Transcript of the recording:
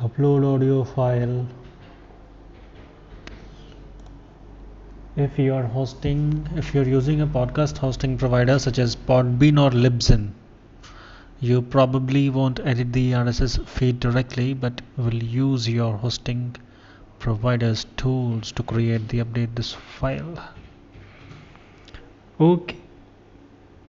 upload audio file. If you are hosting if you're using a podcast hosting provider such as podbean or libsyn you probably won't edit the rss feed directly but will use your hosting provider's tools to create the update this file. Okay.